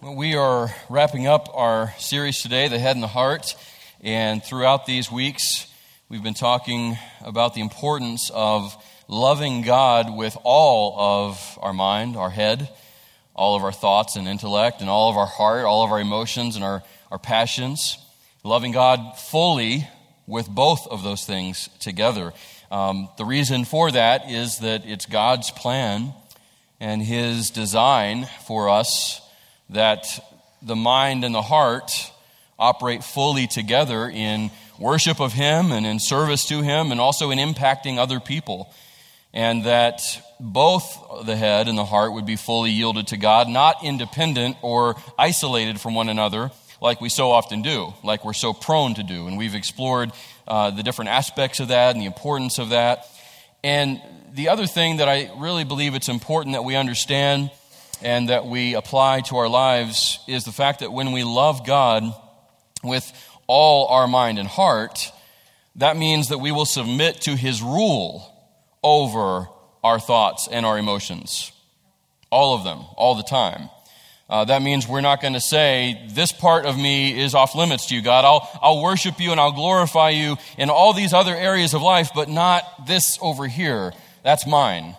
Well, we are wrapping up our series today, The Head and the Heart. And throughout these weeks, we've been talking about the importance of loving God with all of our mind, our head, all of our thoughts and intellect, and all of our heart, all of our emotions and our, our passions. Loving God fully with both of those things together. Um, the reason for that is that it's God's plan and His design for us that the mind and the heart operate fully together in worship of Him and in service to Him and also in impacting other people. And that both the head and the heart would be fully yielded to God, not independent or isolated from one another like we so often do, like we're so prone to do. And we've explored uh, the different aspects of that and the importance of that. And the other thing that I really believe it's important that we understand and that we apply to our lives is the fact that when we love God with all our mind and heart, that means that we will submit to His rule over our thoughts and our emotions. All of them, all the time. Uh, that means we're not going to say, This part of me is off limits to you, God. I'll, I'll worship you and I'll glorify you in all these other areas of life, but not this over here. That's mine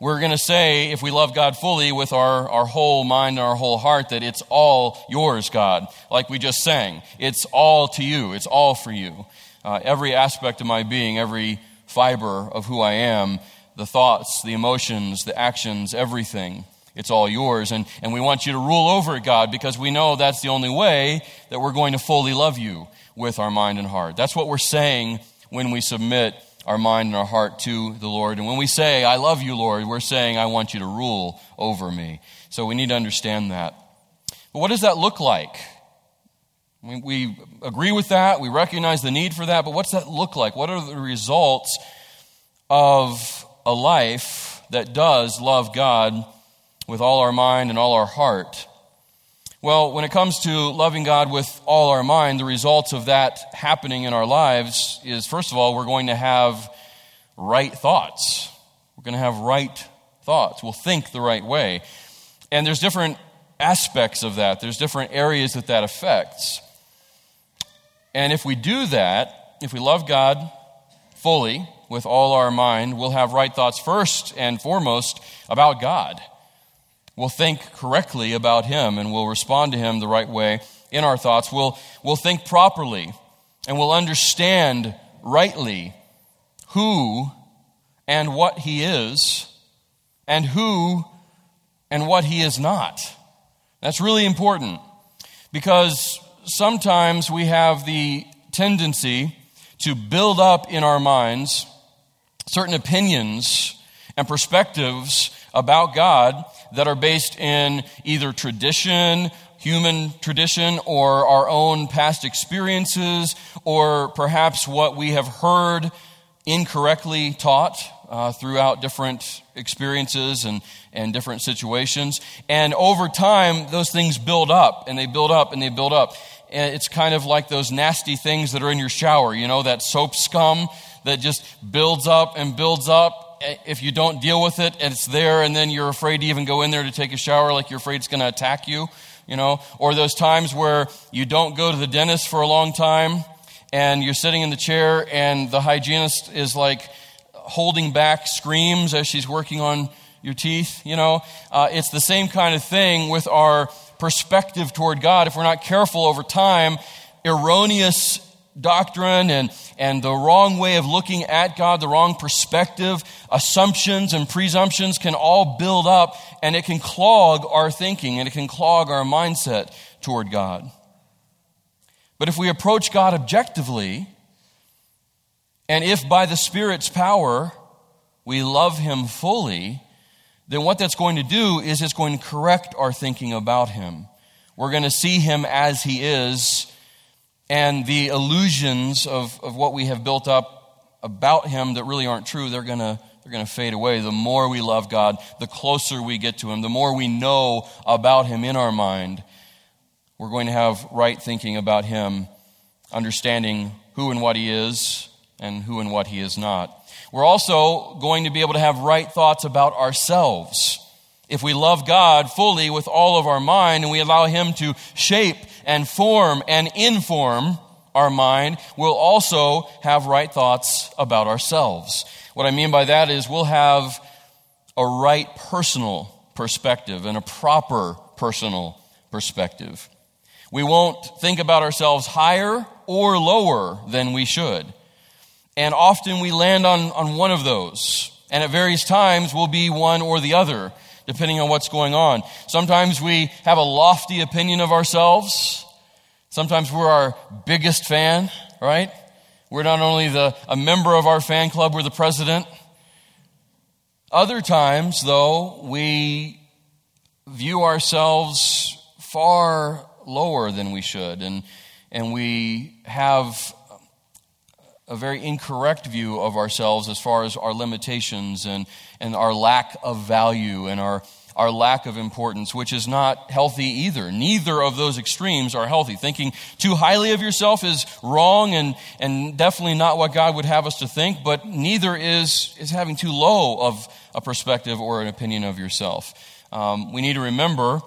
we're going to say, if we love God fully with our, our whole mind and our whole heart, that it's all yours, God. Like we just sang. It's all to you. It's all for you. Uh, every aspect of my being, every fiber of who I am, the thoughts, the emotions, the actions, everything. It's all yours. And, and we want you to rule over it, God, because we know that's the only way that we're going to fully love you with our mind and heart. That's what we're saying when we submit our mind and our heart to the Lord. And when we say, I love you, Lord, we're saying, I want you to rule over me. So we need to understand that. But what does that look like? We, we agree with that. We recognize the need for that. But what's that look like? What are the results of a life that does love God with all our mind and all our heart? Well, when it comes to loving God with all our mind, the results of that happening in our lives is first of all, we're going to have right thoughts. We're going to have right thoughts. We'll think the right way. And there's different aspects of that, there's different areas that that affects. And if we do that, if we love God fully with all our mind, we'll have right thoughts first and foremost about God we'll think correctly about Him and we'll respond to Him the right way in our thoughts. We'll, we'll think properly and we'll understand rightly who and what He is and who and what He is not. That's really important because sometimes we have the tendency to build up in our minds certain opinions and perspectives about God that are based in either tradition, human tradition, or our own past experiences, or perhaps what we have heard incorrectly taught uh, throughout different experiences and, and different situations. And over time, those things build up and they build up and they build up. And it's kind of like those nasty things that are in your shower, you know, that soap scum that just builds up and builds up if you don't deal with it, it's there, and then you're afraid to even go in there to take a shower, like you're afraid it's going to attack you, you know? Or those times where you don't go to the dentist for a long time, and you're sitting in the chair, and the hygienist is like holding back screams as she's working on your teeth, you know? Uh, it's the same kind of thing with our perspective toward God. If we're not careful over time, erroneous doctrine and, and the wrong way of looking at God, the wrong perspective, assumptions and presumptions can all build up and it can clog our thinking and it can clog our mindset toward God. But if we approach God objectively, and if by the Spirit's power we love Him fully, then what that's going to do is it's going to correct our thinking about Him. We're going to see Him as He is and the illusions of, of what we have built up about him that really aren't true, they're going to they're going to fade away. The more we love God, the closer we get to him, the more we know about him in our mind, we're going to have right thinking about him, understanding who and what he is and who and what he is not. We're also going to be able to have right thoughts about ourselves If we love God fully with all of our mind and we allow Him to shape and form and inform our mind, we'll also have right thoughts about ourselves. What I mean by that is we'll have a right personal perspective and a proper personal perspective. We won't think about ourselves higher or lower than we should. And often we land on, on one of those. And at various times we'll be one or the other, depending on what's going on. Sometimes we have a lofty opinion of ourselves. Sometimes we're our biggest fan, right? We're not only the, a member of our fan club, we're the president. Other times, though, we view ourselves far lower than we should, and, and we have a very incorrect view of ourselves as far as our limitations and, and our lack of value and our, our lack of importance, which is not healthy either. Neither of those extremes are healthy. Thinking too highly of yourself is wrong and, and definitely not what God would have us to think, but neither is, is having too low of a perspective or an opinion of yourself. Um, we need to remember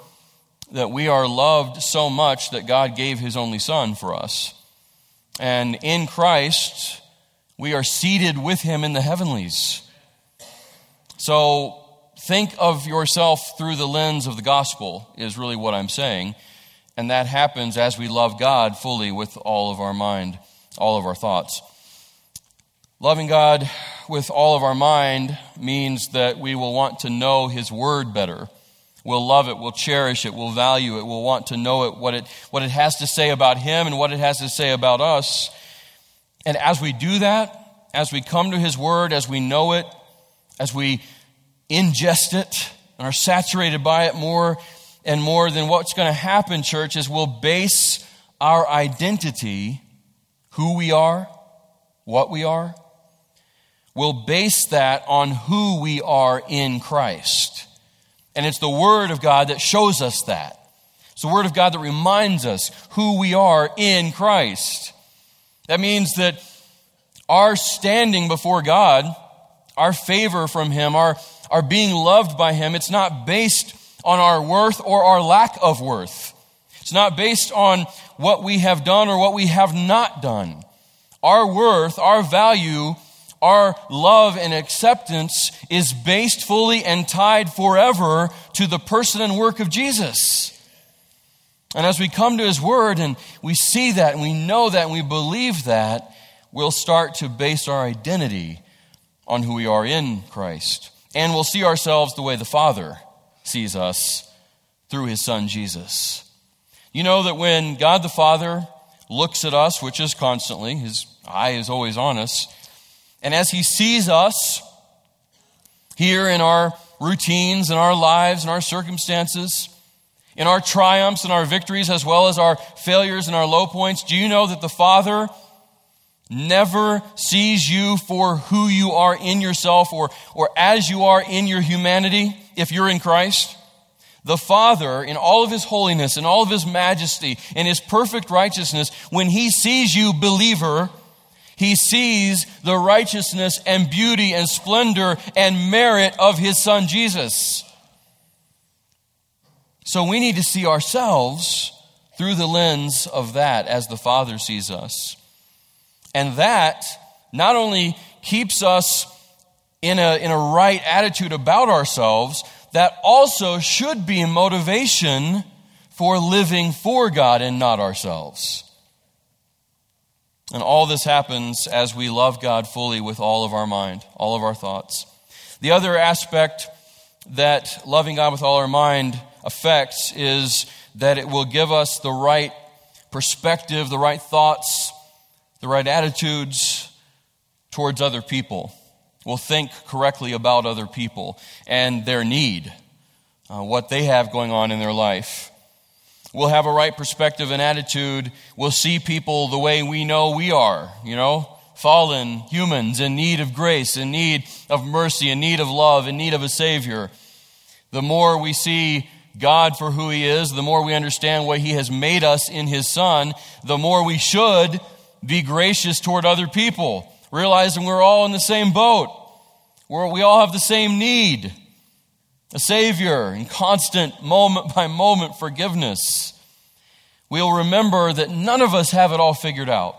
that we are loved so much that God gave his only Son for us. And in Christ, we are seated with him in the heavenlies. So think of yourself through the lens of the gospel, is really what I'm saying. And that happens as we love God fully with all of our mind, all of our thoughts. Loving God with all of our mind means that we will want to know His Word better. We'll love it, we'll cherish it, we'll value it, we'll want to know it, what it, what it has to say about Him and what it has to say about us. And as we do that, as we come to His Word, as we know it, as we ingest it and are saturated by it more and more, then what's going to happen, church, is we'll base our identity, who we are, what we are, we'll base that on who we are in Christ. And it's the Word of God that shows us that. It's the Word of God that reminds us who we are in Christ. That means that our standing before God, our favor from Him, our, our being loved by Him, it's not based on our worth or our lack of worth. It's not based on what we have done or what we have not done. Our worth, our value our love and acceptance is based fully and tied forever to the person and work of Jesus. And as we come to His Word and we see that and we know that and we believe that, we'll start to base our identity on who we are in Christ. And we'll see ourselves the way the Father sees us through His Son Jesus. You know that when God the Father looks at us, which is constantly, His eye is always on us, and as He sees us here in our routines, in our lives, in our circumstances, in our triumphs and our victories, as well as our failures and our low points, do you know that the Father never sees you for who you are in yourself or, or as you are in your humanity if you're in Christ? The Father, in all of His holiness, in all of His majesty, in His perfect righteousness, when He sees you, believer, he sees the righteousness and beauty and splendor and merit of his son Jesus. So we need to see ourselves through the lens of that as the Father sees us. And that not only keeps us in a, in a right attitude about ourselves, that also should be motivation for living for God and not ourselves. And all this happens as we love God fully with all of our mind, all of our thoughts. The other aspect that loving God with all our mind affects is that it will give us the right perspective, the right thoughts, the right attitudes towards other people. We'll think correctly about other people and their need, uh, what they have going on in their life. We'll have a right perspective and attitude. We'll see people the way we know we are, you know, fallen humans in need of grace, in need of mercy, in need of love, in need of a Savior. The more we see God for who He is, the more we understand what He has made us in His Son, the more we should be gracious toward other people, realizing we're all in the same boat, where we all have the same need. a Savior, and constant moment by moment forgiveness, we'll remember that none of us have it all figured out.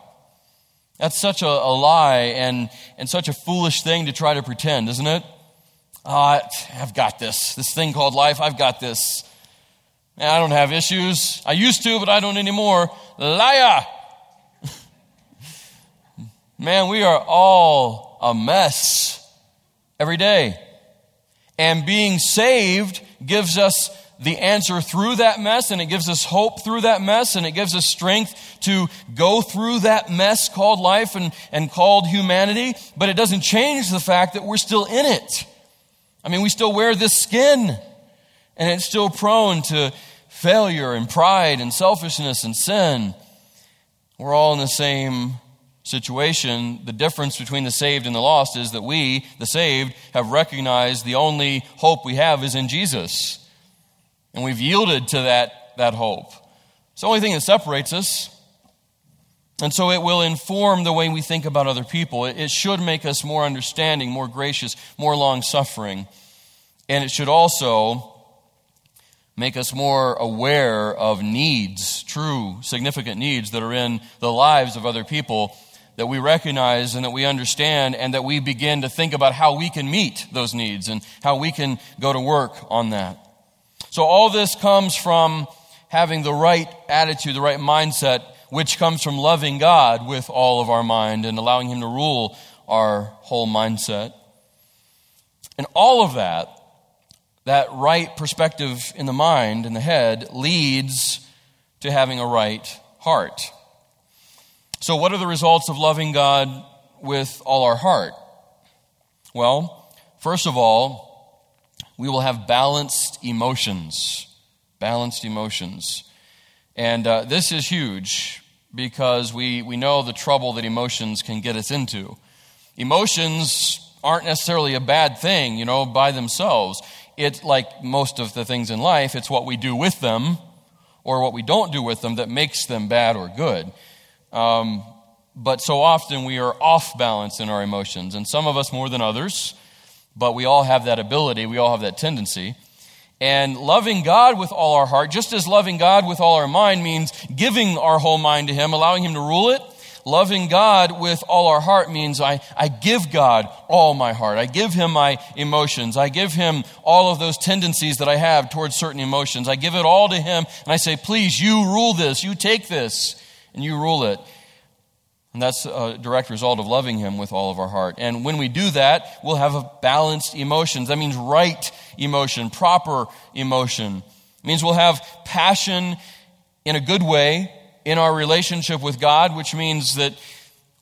That's such a, a lie and, and such a foolish thing to try to pretend, isn't it? Oh, I've got this. This thing called life, I've got this. I don't have issues. I used to, but I don't anymore. Liar! Man, we are all a mess every day. And being saved gives us the answer through that mess, and it gives us hope through that mess, and it gives us strength to go through that mess called life and, and called humanity. But it doesn't change the fact that we're still in it. I mean, we still wear this skin, and it's still prone to failure and pride and selfishness and sin. We're all in the same situation, the difference between the saved and the lost is that we, the saved, have recognized the only hope we have is in Jesus. And we've yielded to that, that hope. It's the only thing that separates us. And so it will inform the way we think about other people. It, it should make us more understanding, more gracious, more long suffering. And it should also make us more aware of needs, true, significant needs that are in the lives of other people that we recognize and that we understand, and that we begin to think about how we can meet those needs and how we can go to work on that. So, all this comes from having the right attitude, the right mindset, which comes from loving God with all of our mind and allowing Him to rule our whole mindset. And all of that, that right perspective in the mind and the head, leads to having a right heart. So, what are the results of loving God with all our heart? Well, first of all, we will have balanced emotions. Balanced emotions. And uh, this is huge because we, we know the trouble that emotions can get us into. Emotions aren't necessarily a bad thing, you know, by themselves. It's like most of the things in life, it's what we do with them or what we don't do with them that makes them bad or good. Um, but so often we are off balance in our emotions, and some of us more than others, but we all have that ability, we all have that tendency. And loving God with all our heart, just as loving God with all our mind means giving our whole mind to Him, allowing Him to rule it, loving God with all our heart means I, I give God all my heart. I give Him my emotions. I give Him all of those tendencies that I have towards certain emotions. I give it all to Him, and I say, Please, you rule this, you take this and you rule it. And that's a direct result of loving Him with all of our heart. And when we do that, we'll have balanced emotions. That means right emotion, proper emotion. It means we'll have passion in a good way in our relationship with God, which means that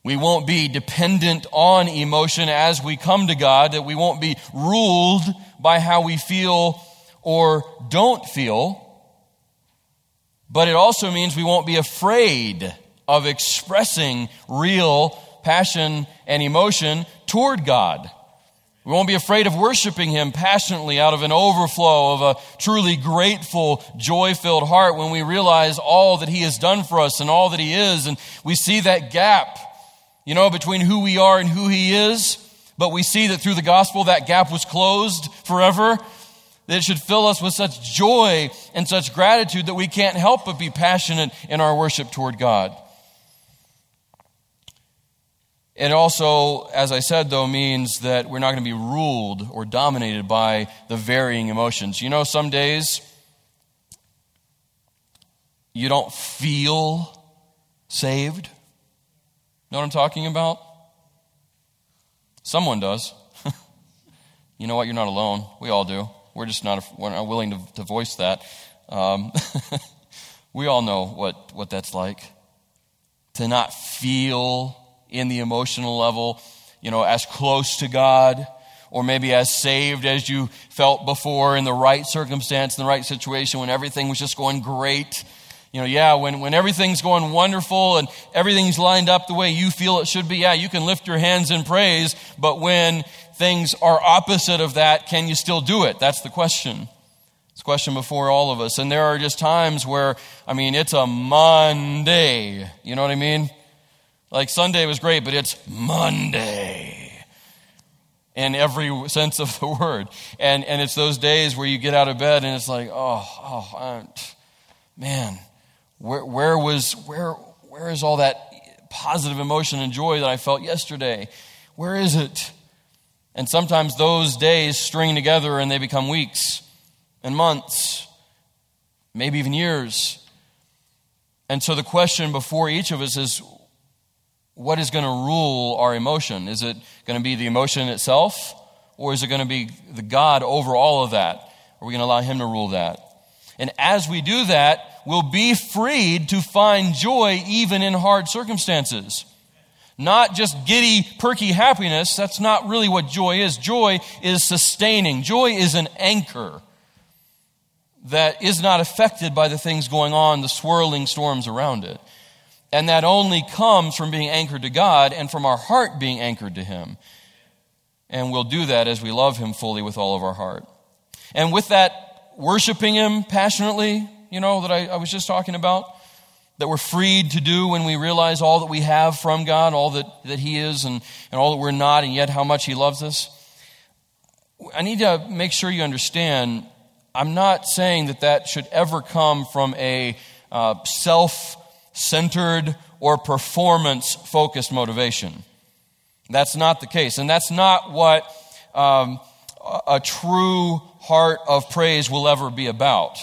we won't be dependent on emotion as we come to God, that we won't be ruled by how we feel or don't feel. But it also means we won't be afraid of expressing real passion and emotion toward God. We won't be afraid of worshiping Him passionately out of an overflow of a truly grateful, joy filled heart when we realize all that He has done for us and all that He is. And we see that gap, you know, between who we are and who He is. But we see that through the gospel, that gap was closed forever that it should fill us with such joy and such gratitude that we can't help but be passionate in our worship toward God. It also, as I said, though, means that we're not going to be ruled or dominated by the varying emotions. You know, some days you don't feel saved. Know what I'm talking about? Someone does. you know what? You're not alone. We all do. We're just not, we're not willing to, to voice that. Um, we all know what, what that's like to not feel in the emotional level, you know, as close to God or maybe as saved as you felt before in the right circumstance, in the right situation when everything was just going great. You know, yeah, when, when everything's going wonderful and everything's lined up the way you feel it should be, yeah, you can lift your hands in praise, but when things are opposite of that, can you still do it? That's the question. It's a question before all of us. And there are just times where, I mean, it's a Monday. You know what I mean? Like Sunday was great, but it's Monday. in every sense of the word. And, and it's those days where you get out of bed and it's like, oh, oh, man, where, where was, where, where is all that positive emotion and joy that I felt yesterday? Where is it? And sometimes those days string together and they become weeks and months, maybe even years. And so the question before each of us is what is going to rule our emotion? Is it going to be the emotion itself, or is it going to be the God over all of that? Are we going to allow Him to rule that? And as we do that, we'll be freed to find joy even in hard circumstances. Not just giddy, perky happiness. That's not really what joy is. Joy is sustaining. Joy is an anchor that is not affected by the things going on, the swirling storms around it. And that only comes from being anchored to God and from our heart being anchored to Him. And we'll do that as we love Him fully with all of our heart. And with that, worshiping Him passionately, you know, that I, I was just talking about, that we're freed to do when we realize all that we have from God, all that, that He is, and, and all that we're not, and yet how much He loves us. I need to make sure you understand I'm not saying that that should ever come from a uh, self centered or performance focused motivation. That's not the case. And that's not what um, a true heart of praise will ever be about.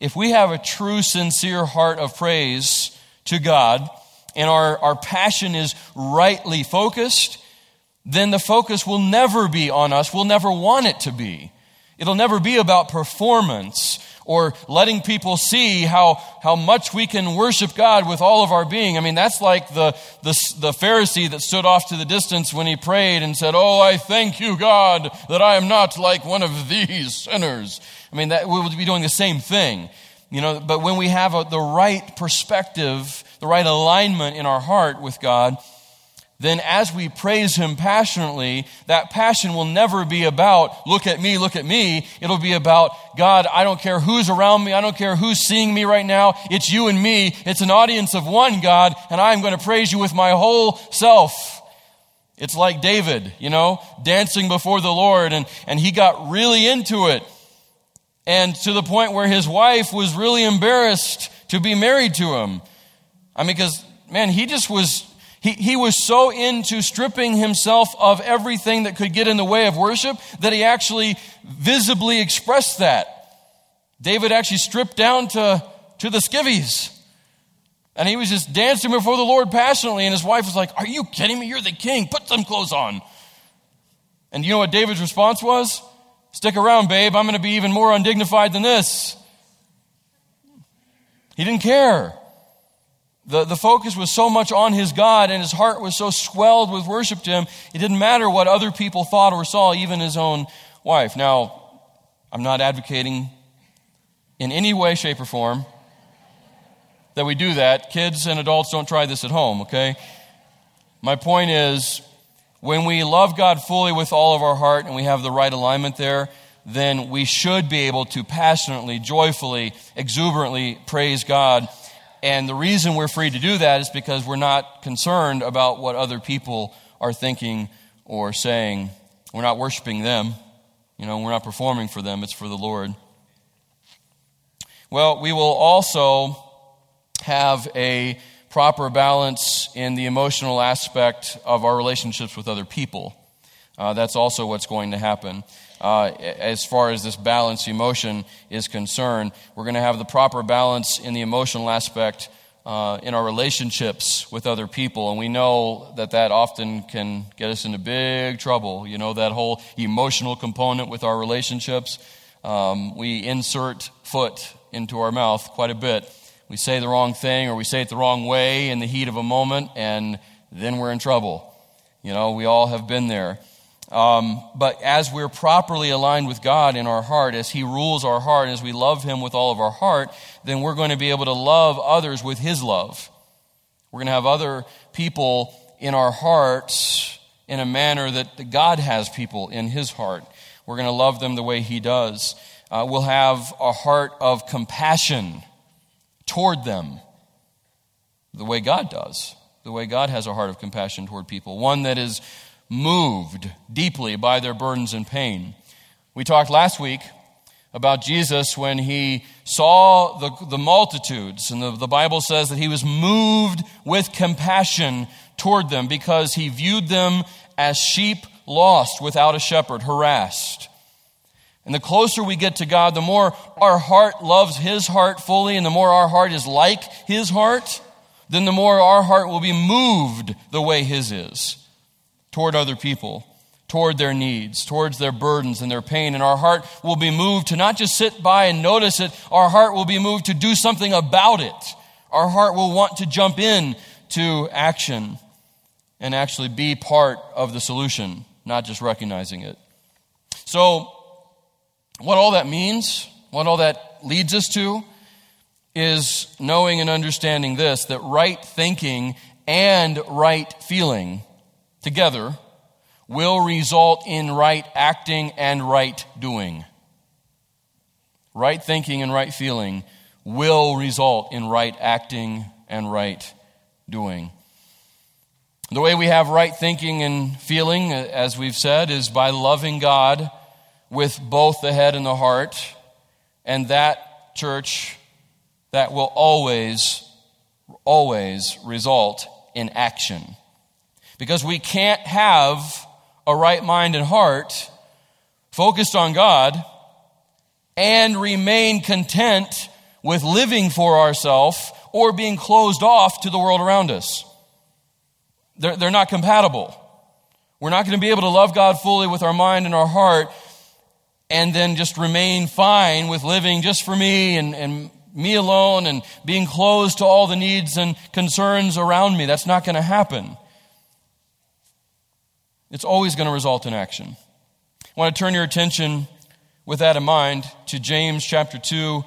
If we have a true, sincere heart of praise to God and our, our passion is rightly focused, then the focus will never be on us. We'll never want it to be. It'll never be about performance or letting people see how, how much we can worship God with all of our being. I mean, that's like the, the, the Pharisee that stood off to the distance when he prayed and said, Oh, I thank you, God, that I am not like one of these sinners. I mean, that we would be doing the same thing. You know, but when we have a, the right perspective, the right alignment in our heart with God, then as we praise Him passionately, that passion will never be about, look at me, look at me. It'll be about, God, I don't care who's around me. I don't care who's seeing me right now. It's you and me. It's an audience of one, God, and I'm going to praise you with my whole self. It's like David, you know, dancing before the Lord, and, and he got really into it. And to the point where his wife was really embarrassed to be married to him. I mean, because, man, he just was he, he was so into stripping himself of everything that could get in the way of worship that he actually visibly expressed that. David actually stripped down to, to the skivvies. And he was just dancing before the Lord passionately. And his wife was like, Are you kidding me? You're the king. Put some clothes on. And you know what David's response was? Stick around, babe. I'm going to be even more undignified than this. He didn't care. The, the focus was so much on his God and his heart was so swelled with worship to him, it didn't matter what other people thought or saw, even his own wife. Now, I'm not advocating in any way, shape, or form that we do that. Kids and adults don't try this at home, okay? My point is, when we love God fully with all of our heart and we have the right alignment there, then we should be able to passionately, joyfully, exuberantly praise God and the reason we're free to do that is because we're not concerned about what other people are thinking or saying. We're not worshiping them. You know, we're not performing for them, it's for the Lord. Well, we will also have a proper balance in the emotional aspect of our relationships with other people. Uh, that's also what's going to happen uh, as far as this balance emotion is concerned. We're going to have the proper balance in the emotional aspect uh, in our relationships with other people. And we know that that often can get us into big trouble. You know, that whole emotional component with our relationships. Um, we insert foot into our mouth quite a bit. We say the wrong thing or we say it the wrong way in the heat of a moment, and then we're in trouble. You know, we all have been there. Um, but as we're properly aligned with God in our heart, as He rules our heart, as we love Him with all of our heart, then we're going to be able to love others with His love. We're going to have other people in our hearts in a manner that God has people in His heart. We're going to love them the way He does. Uh, we'll have a heart of compassion toward them the way God does, the way God has a heart of compassion toward people. One that is moved deeply by their burdens and pain. We talked last week about Jesus when he saw the, the multitudes, and the, the Bible says that he was moved with compassion toward them because he viewed them as sheep lost without a shepherd, harassed. And the closer we get to God, the more our heart loves His heart fully, and the more our heart is like His heart, then the more our heart will be moved the way His is toward other people, toward their needs, towards their burdens and their pain. And our heart will be moved to not just sit by and notice it, our heart will be moved to do something about it. Our heart will want to jump in to action and actually be part of the solution, not just recognizing it. So, what all that means, what all that leads us to, is knowing and understanding this that right thinking and right feeling together will result in right acting and right doing. Right thinking and right feeling will result in right acting and right doing. The way we have right thinking and feeling, as we've said, is by loving God with both the head and the heart. And that, church, that will always, always result in action. Because we can't have a right mind and heart focused on God and remain content with living for ourselves or being closed off to the world around us. They're, they're not compatible. We're not going to be able to love God fully with our mind and our heart and then just remain fine with living just for me and, and me alone and being closed to all the needs and concerns around me. That's not going to happen. It's always going to result in action. I want to turn your attention with that in mind to James chapter 2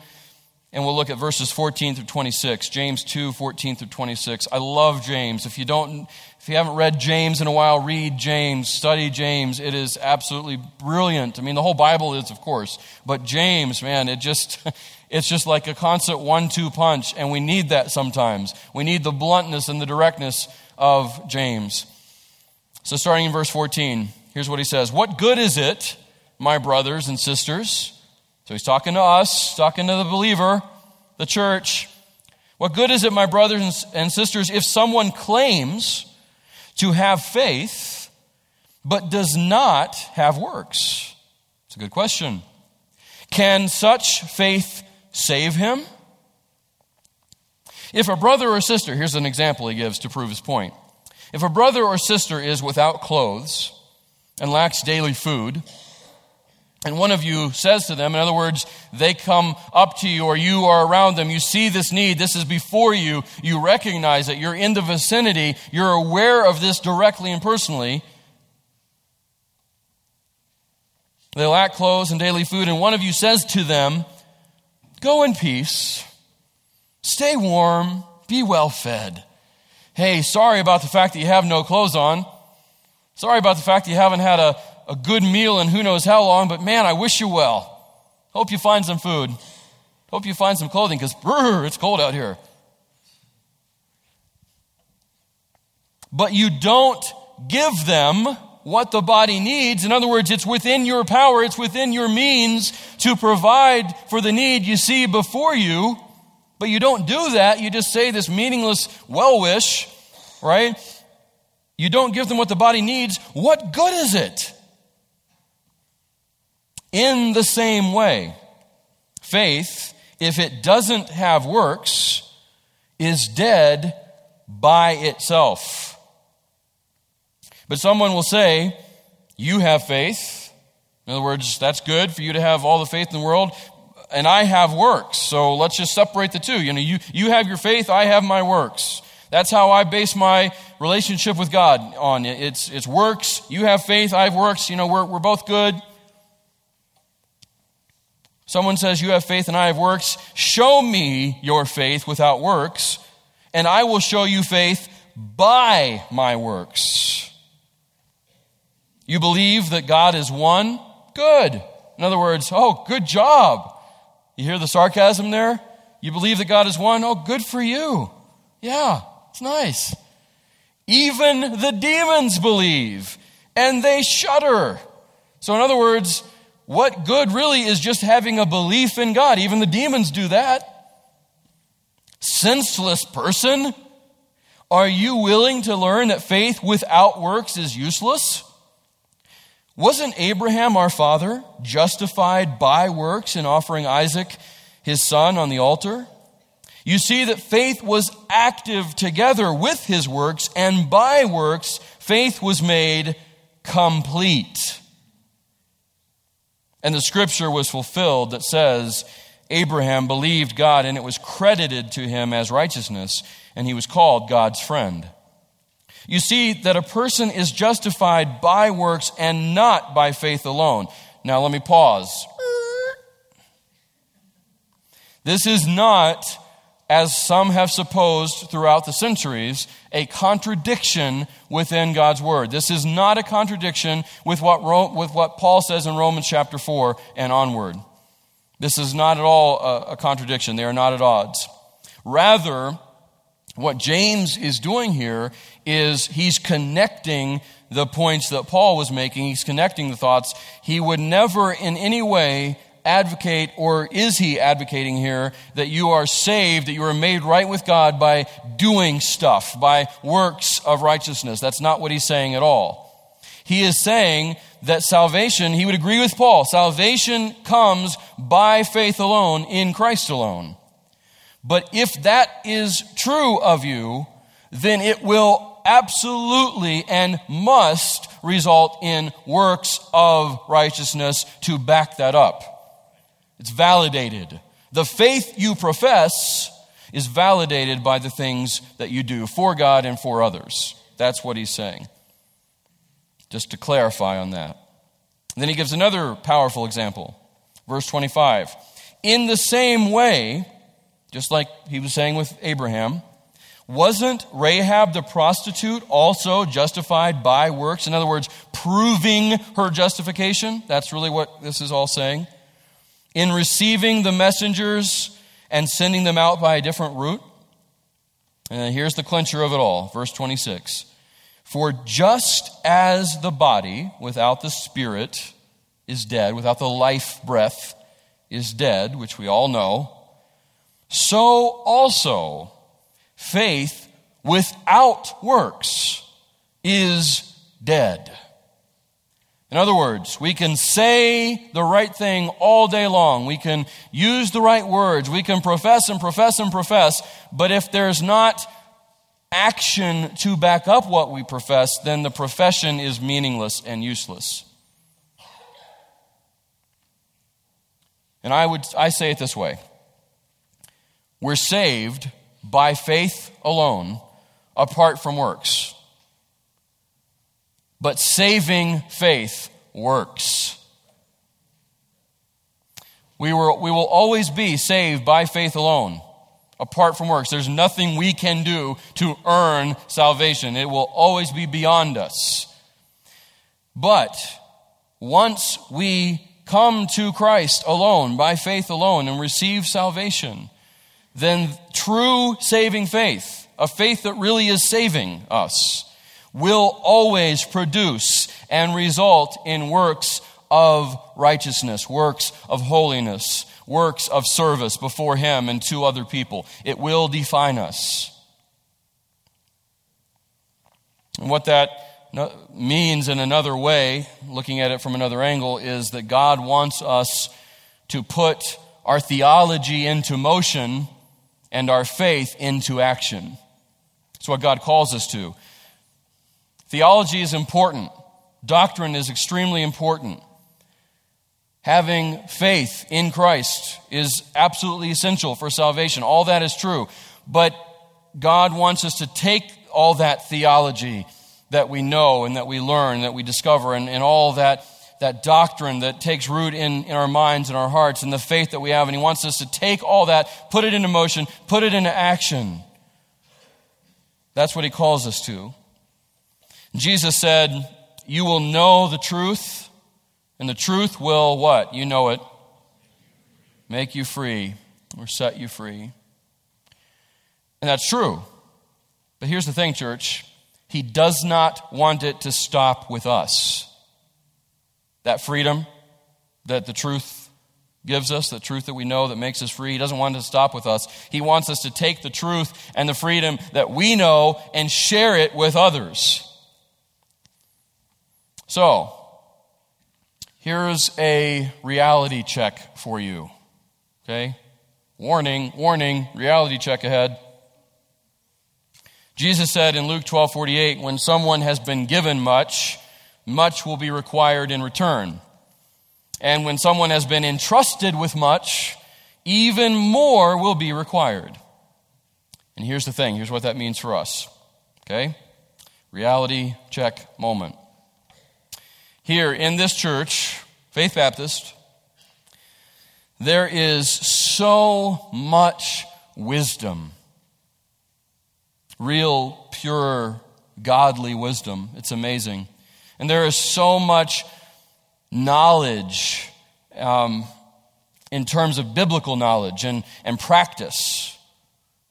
and we'll look at verses 14 through 26 james 2 14 through 26 i love james. If you don't if you haven't read james in a while read james. Study james. It is absolutely brilliant. I mean the whole bible is of course but james man it just it's just like a constant one-two punch and we need that sometimes. We need the bluntness and the directness of james. So starting in verse 14 here's what he says. What good is it my brothers and sisters so he's talking to us, talking to the believer, the church. What good is it, my brothers and sisters, if someone claims to have faith but does not have works? It's a good question. Can such faith save him? If a brother or sister, here's an example he gives to prove his point. If a brother or sister is without clothes and lacks daily food, and one of you says to them, in other words, they come up to you or you are around them, you see this need, this is before you, you recognize it, you're in the vicinity, you're aware of this directly and personally. They lack clothes and daily food, and one of you says to them, Go in peace, stay warm, be well fed. Hey, sorry about the fact that you have no clothes on. Sorry about the fact that you haven't had a, a good meal in who knows how long, but man, I wish you well. Hope you find some food. Hope you find some clothing because it's cold out here. But you don't give them what the body needs. In other words, it's within your power, it's within your means to provide for the need you see before you. But you don't do that. You just say this meaningless well wish, right? You don't give them what the body needs. What good is it? In the same way, faith, if it doesn't have works, is dead by itself. But someone will say, You have faith. In other words, that's good for you to have all the faith in the world, and I have works. So let's just separate the two. You know, you, you have your faith, I have my works. That's how I base my relationship with God on. It's, it's works. You have faith, I have works. You know, we're, we're both good. Someone says, You have faith and I have works. Show me your faith without works, and I will show you faith by my works. You believe that God is one? Good. In other words, oh, good job. You hear the sarcasm there? You believe that God is one? Oh, good for you. Yeah, it's nice. Even the demons believe and they shudder. So, in other words, what good really is just having a belief in God? Even the demons do that. Senseless person, are you willing to learn that faith without works is useless? Wasn't Abraham our father justified by works in offering Isaac, his son, on the altar? You see that faith was active together with his works, and by works, faith was made complete. And the scripture was fulfilled that says, Abraham believed God, and it was credited to him as righteousness, and he was called God's friend. You see that a person is justified by works and not by faith alone. Now, let me pause. This is not as some have supposed throughout the centuries, a contradiction within God's Word. This is not a contradiction with what, with what Paul says in Romans chapter 4 and onward. This is not at all a, a contradiction. They are not at odds. Rather, what James is doing here is he's connecting the points that Paul was making. He's connecting the thoughts. He would never in any way advocate, or is he advocating here, that you are saved, that you are made right with God by doing stuff, by works of righteousness? That's not what he's saying at all. He is saying that salvation, he would agree with Paul, salvation comes by faith alone, in Christ alone. But if that is true of you, then it will absolutely and must result in works of righteousness to back that up. It's validated. The faith you profess is validated by the things that you do for God and for others. That's what he's saying. Just to clarify on that. then he gives another powerful example. Verse 25. In the same way, just like he was saying with Abraham, wasn't Rahab the prostitute also justified by works? In other words, proving her justification? That's really what this is all saying in receiving the messengers and sending them out by a different route? And here's the clincher of it all, verse 26. For just as the body without the spirit is dead, without the life breath is dead, which we all know, so also faith without works is dead. In other words, we can say the right thing all day long. We can use the right words. We can profess and profess and profess. But if there's not action to back up what we profess, then the profession is meaningless and useless. And I would I say it this way. We're saved by faith alone apart from works. But saving faith works. We, were, we will always be saved by faith alone, apart from works. There's nothing we can do to earn salvation, it will always be beyond us. But once we come to Christ alone, by faith alone, and receive salvation, then true saving faith, a faith that really is saving us, will always produce and result in works of righteousness, works of holiness, works of service before Him and to other people. It will define us. And what that means in another way, looking at it from another angle, is that God wants us to put our theology into motion and our faith into action. That's what God calls us to. Theology is important, doctrine is extremely important. Having faith in Christ is absolutely essential for salvation. All that is true. But God wants us to take all that theology that we know and that we learn, that we discover, and, and all that, that doctrine that takes root in, in our minds and our hearts and the faith that we have. And He wants us to take all that, put it into motion, put it into action. That's what He calls us to. Jesus said, You will know the truth, and the truth will what? You know it. Make you free or set you free. And that's true. But here's the thing, church He does not want it to stop with us. That freedom that the truth gives us, the truth that we know that makes us free, He doesn't want it to stop with us. He wants us to take the truth and the freedom that we know and share it with others. So, here's a reality check for you. Okay? Warning, warning, reality check ahead. Jesus said in Luke 12 48, when someone has been given much, much will be required in return. And when someone has been entrusted with much, even more will be required. And here's the thing here's what that means for us. Okay? Reality check moment. Here in this church, Faith Baptist, there is so much wisdom. Real, pure, godly wisdom. It's amazing. And there is so much knowledge um, in terms of biblical knowledge and, and practice.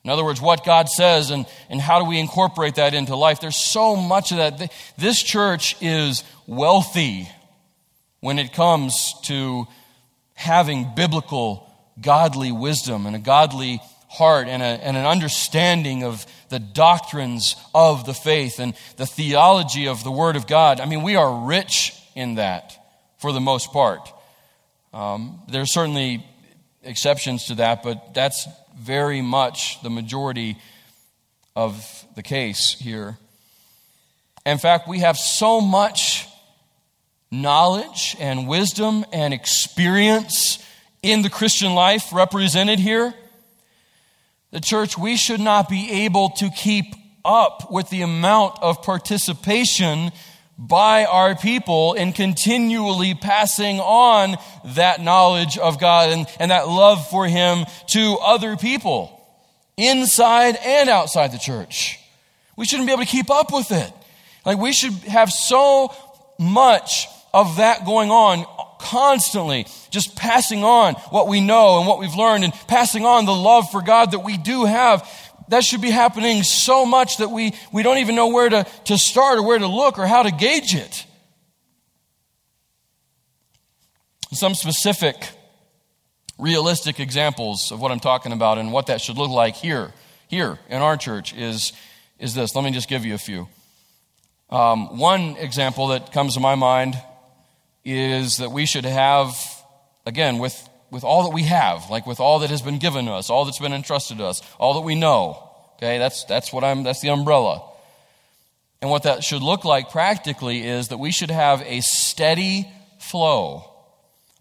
In other words, what God says and, and how do we incorporate that into life? There's so much of that. This church is wealthy when it comes to having biblical, godly wisdom and a godly heart and, a, and an understanding of the doctrines of the faith and the theology of the Word of God. I mean, we are rich in that for the most part. Um, there are certainly exceptions to that, but that's very much the majority of the case here. In fact, we have so much knowledge and wisdom and experience in the Christian life represented here. The church, we should not be able to keep up with the amount of participation by our people in continually passing on that knowledge of God and, and that love for Him to other people, inside and outside the church. We shouldn't be able to keep up with it. Like, we should have so much of that going on constantly, just passing on what we know and what we've learned and passing on the love for God that we do have that should be happening so much that we, we don't even know where to, to start or where to look or how to gauge it. Some specific, realistic examples of what I'm talking about and what that should look like here, here in our church is, is this. Let me just give you a few. Um, one example that comes to my mind is that we should have, again, with with all that we have, like with all that has been given to us, all that's been entrusted to us, all that we know. Okay, that's, that's what I'm, that's the umbrella. And what that should look like practically is that we should have a steady flow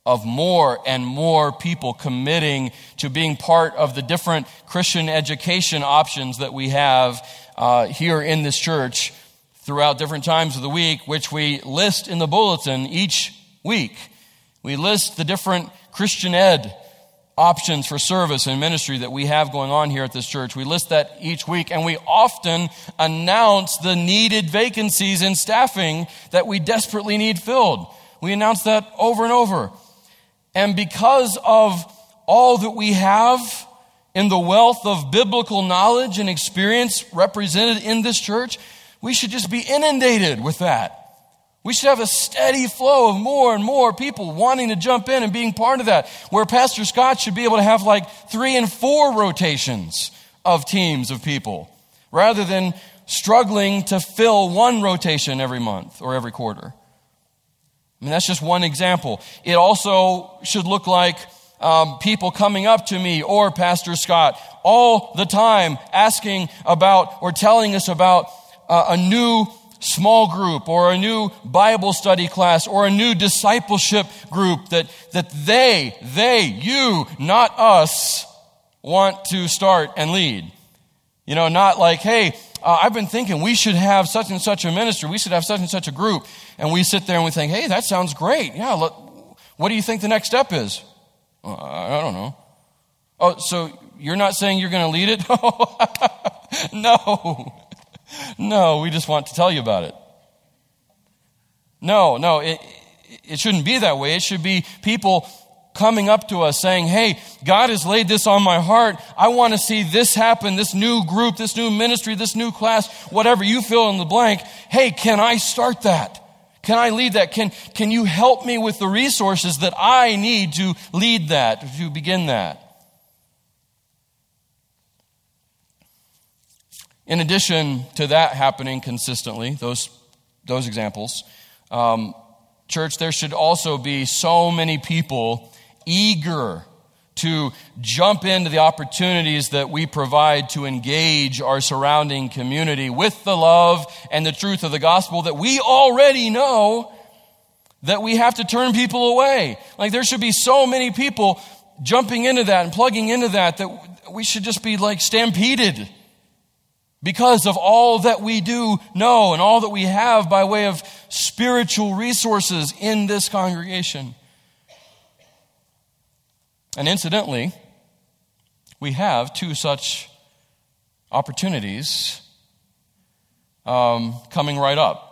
of more and more people committing to being part of the different Christian education options that we have uh, here in this church throughout different times of the week, which we list in the bulletin each week. We list the different Christian ed options for service and ministry that we have going on here at this church. We list that each week, and we often announce the needed vacancies in staffing that we desperately need filled. We announce that over and over. And because of all that we have in the wealth of biblical knowledge and experience represented in this church, we should just be inundated with that. We should have a steady flow of more and more people wanting to jump in and being part of that. Where Pastor Scott should be able to have like three and four rotations of teams of people rather than struggling to fill one rotation every month or every quarter. I mean, that's just one example. It also should look like um, people coming up to me or Pastor Scott all the time asking about or telling us about uh, a new small group or a new Bible study class or a new discipleship group that, that they, they, you, not us, want to start and lead. You know, not like, hey, uh, I've been thinking we should have such and such a ministry, we should have such and such a group. And we sit there and we think, hey, that sounds great. Yeah, look, what do you think the next step is? Uh, I don't know. Oh, so you're not saying you're going to lead it? no. No, we just want to tell you about it. No, no, it, it shouldn't be that way. It should be people coming up to us saying, Hey, God has laid this on my heart. I want to see this happen, this new group, this new ministry, this new class, whatever you fill in the blank. Hey, can I start that? Can I lead that? Can, can you help me with the resources that I need to lead that, to begin that? In addition to that happening consistently, those, those examples, um, church, there should also be so many people eager to jump into the opportunities that we provide to engage our surrounding community with the love and the truth of the gospel that we already know that we have to turn people away. Like there should be so many people jumping into that and plugging into that that we should just be like stampeded because of all that we do know and all that we have by way of spiritual resources in this congregation. And incidentally, we have two such opportunities um, coming right up.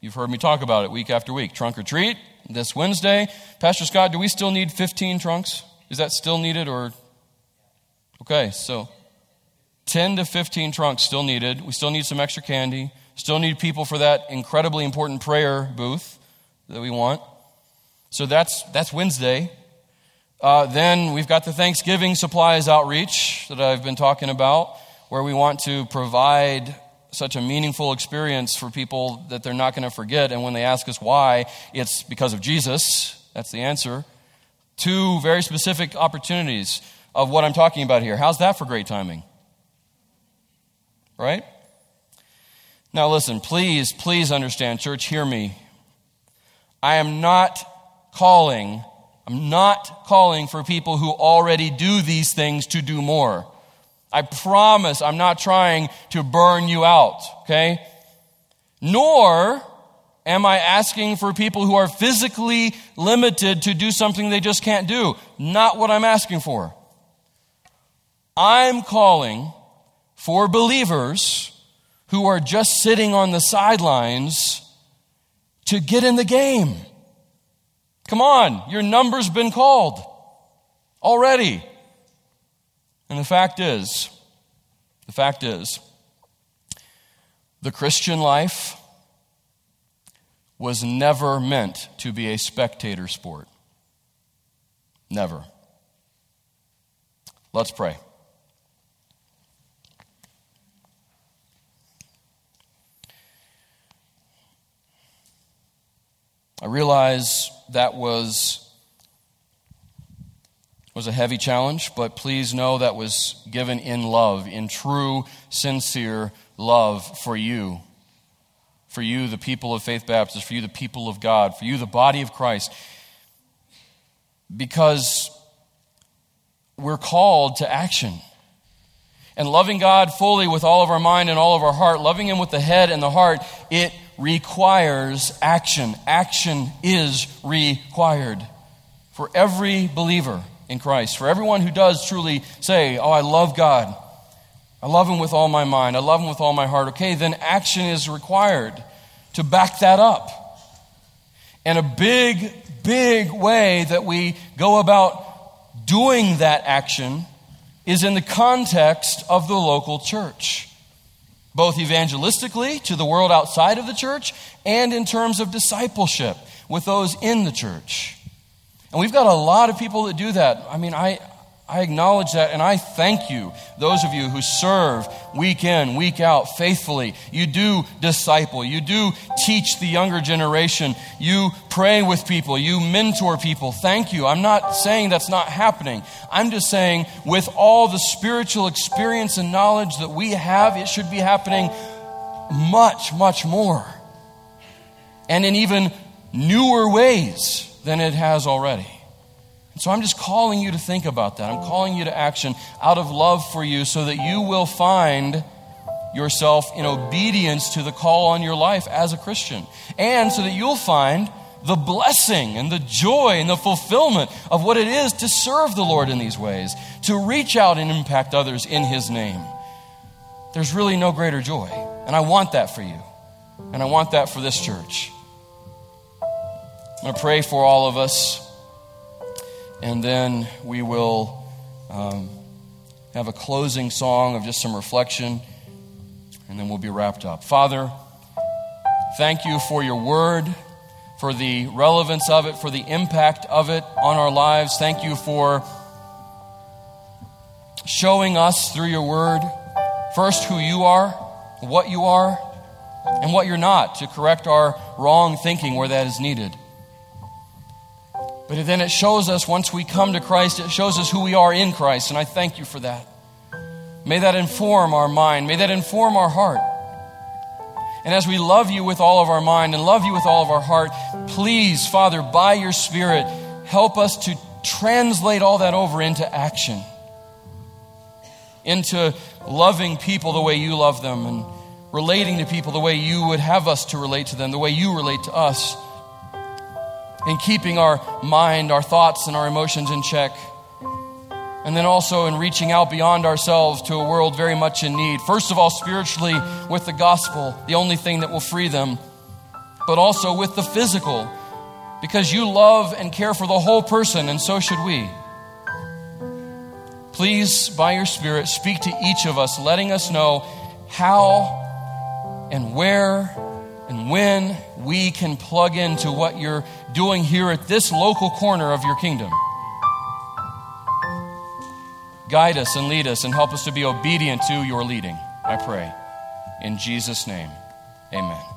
You've heard me talk about it week after week. Trunk or treat this Wednesday. Pastor Scott, do we still need 15 trunks? Is that still needed or? Okay, so 10 to 15 trunks still needed. We still need some extra candy. Still need people for that incredibly important prayer booth that we want. So that's, that's Wednesday. Uh, then we've got the Thanksgiving supplies outreach that I've been talking about, where we want to provide such a meaningful experience for people that they're not going to forget. And when they ask us why, it's because of Jesus. That's the answer. Two very specific opportunities of what I'm talking about here. How's that for great timing? Right? Now, listen, please, please understand, church, hear me. I am not calling I'm not calling for people who already do these things to do more. I promise I'm not trying to burn you out, okay? Nor am I asking for people who are physically limited to do something they just can't do. Not what I'm asking for. I'm calling for believers who are just sitting on the sidelines to get in the game. Come on, your number's been called already. And the fact is, the fact is, the Christian life was never meant to be a spectator sport. Never. Let's pray. I realize that was was a heavy challenge, but please know that was given in love, in true, sincere love for you. For you, the people of Faith Baptist, for you, the people of God, for you, the body of Christ. Because we're called to action. And loving God fully with all of our mind and all of our heart, loving Him with the head and the heart, it requires action. Action is required for every believer in Christ, for everyone who does truly say, Oh, I love God. I love Him with all my mind. I love Him with all my heart. Okay, then action is required to back that up. And a big, big way that we go about doing that action is in the context of the local church both evangelistically to the world outside of the church and in terms of discipleship with those in the church. And we've got a lot of people that do that. I mean, I, I acknowledge that and I thank you, those of you who serve week in, week out faithfully. You do disciple, you do teach the younger generation, you pray with people, you mentor people. Thank you. I'm not saying that's not happening. I'm just saying, with all the spiritual experience and knowledge that we have, it should be happening much, much more. And in even newer ways than it has already. So I'm just calling you to think about that. I'm calling you to action out of love for you so that you will find yourself in obedience to the call on your life as a Christian. And so that you'll find the blessing and the joy and the fulfillment of what it is to serve the Lord in these ways, to reach out and impact others in His name. There's really no greater joy. And I want that for you. And I want that for this church. I'm going to pray for all of us and then we will um, have a closing song of just some reflection, and then we'll be wrapped up. Father, thank you for your word, for the relevance of it, for the impact of it on our lives. Thank you for showing us through your word first who you are, what you are, and what you're not to correct our wrong thinking where that is needed. But then it shows us, once we come to Christ, it shows us who we are in Christ, and I thank you for that. May that inform our mind, may that inform our heart. And as we love you with all of our mind and love you with all of our heart, please, Father, by your Spirit, help us to translate all that over into action, into loving people the way you love them and relating to people the way you would have us to relate to them, the way you relate to us in keeping our mind, our thoughts, and our emotions in check. And then also in reaching out beyond ourselves to a world very much in need. First of all, spiritually with the gospel, the only thing that will free them, but also with the physical, because you love and care for the whole person, and so should we. Please, by your Spirit, speak to each of us, letting us know how and where and when we can plug into what you're doing here at this local corner of your kingdom. Guide us and lead us and help us to be obedient to your leading, I pray. In Jesus' name, amen.